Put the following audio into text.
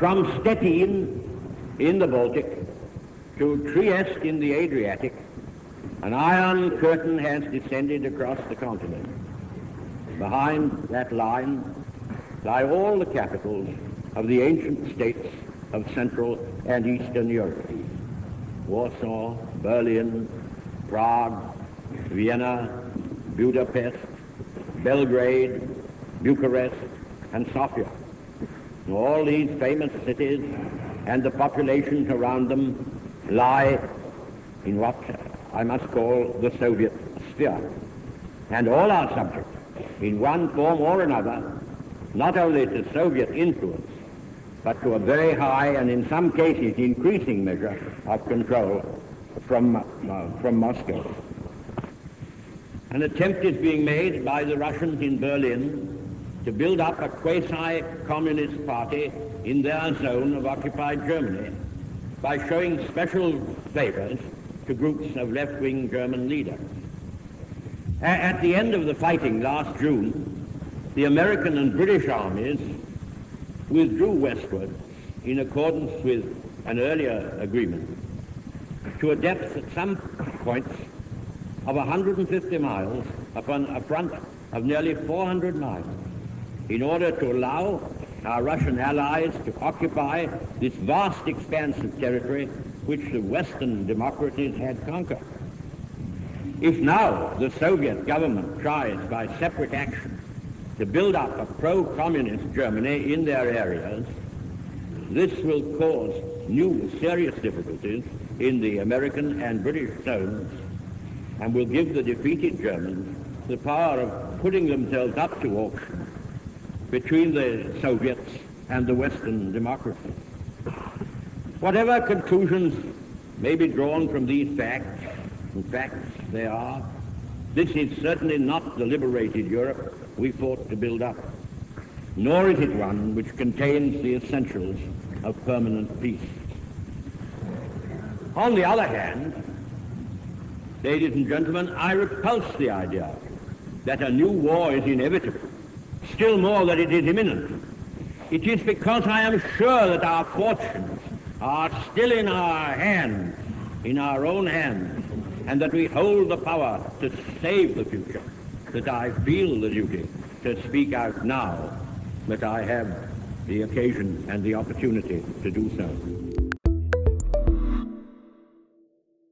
from Stettin in the Baltic to Trieste in the Adriatic, an iron curtain has descended across the continent. Behind that line lie all the capitals of the ancient states of Central and Eastern Europe. Warsaw, Berlin, Prague, Vienna, Budapest, Belgrade, Bucharest, and Sofia. All these famous cities and the populations around them lie in what I must call the Soviet sphere. And all are subject, in one form or another, not only to Soviet influence, but to a very high and in some cases increasing measure of control from, uh, from Moscow. An attempt is being made by the Russians in Berlin to build up a quasi-communist party in their zone of occupied Germany by showing special favors to groups of left-wing German leaders. At the end of the fighting last June, the American and British armies withdrew westward in accordance with an earlier agreement to a depth at some points of 150 miles upon a front of nearly 400 miles in order to allow our Russian allies to occupy this vast expanse of territory which the Western democracies had conquered. If now the Soviet government tries by separate action to build up a pro-communist Germany in their areas, this will cause new serious difficulties in the American and British zones and will give the defeated Germans the power of putting themselves up to auction between the Soviets and the Western democracies. Whatever conclusions may be drawn from these facts, in fact they are, this is certainly not the liberated Europe we fought to build up, nor is it one which contains the essentials of permanent peace. On the other hand, ladies and gentlemen, I repulse the idea that a new war is inevitable still more that it is imminent. It is because I am sure that our fortunes are still in our hands, in our own hands, and that we hold the power to save the future, that I feel the duty to speak out now, that I have the occasion and the opportunity to do so.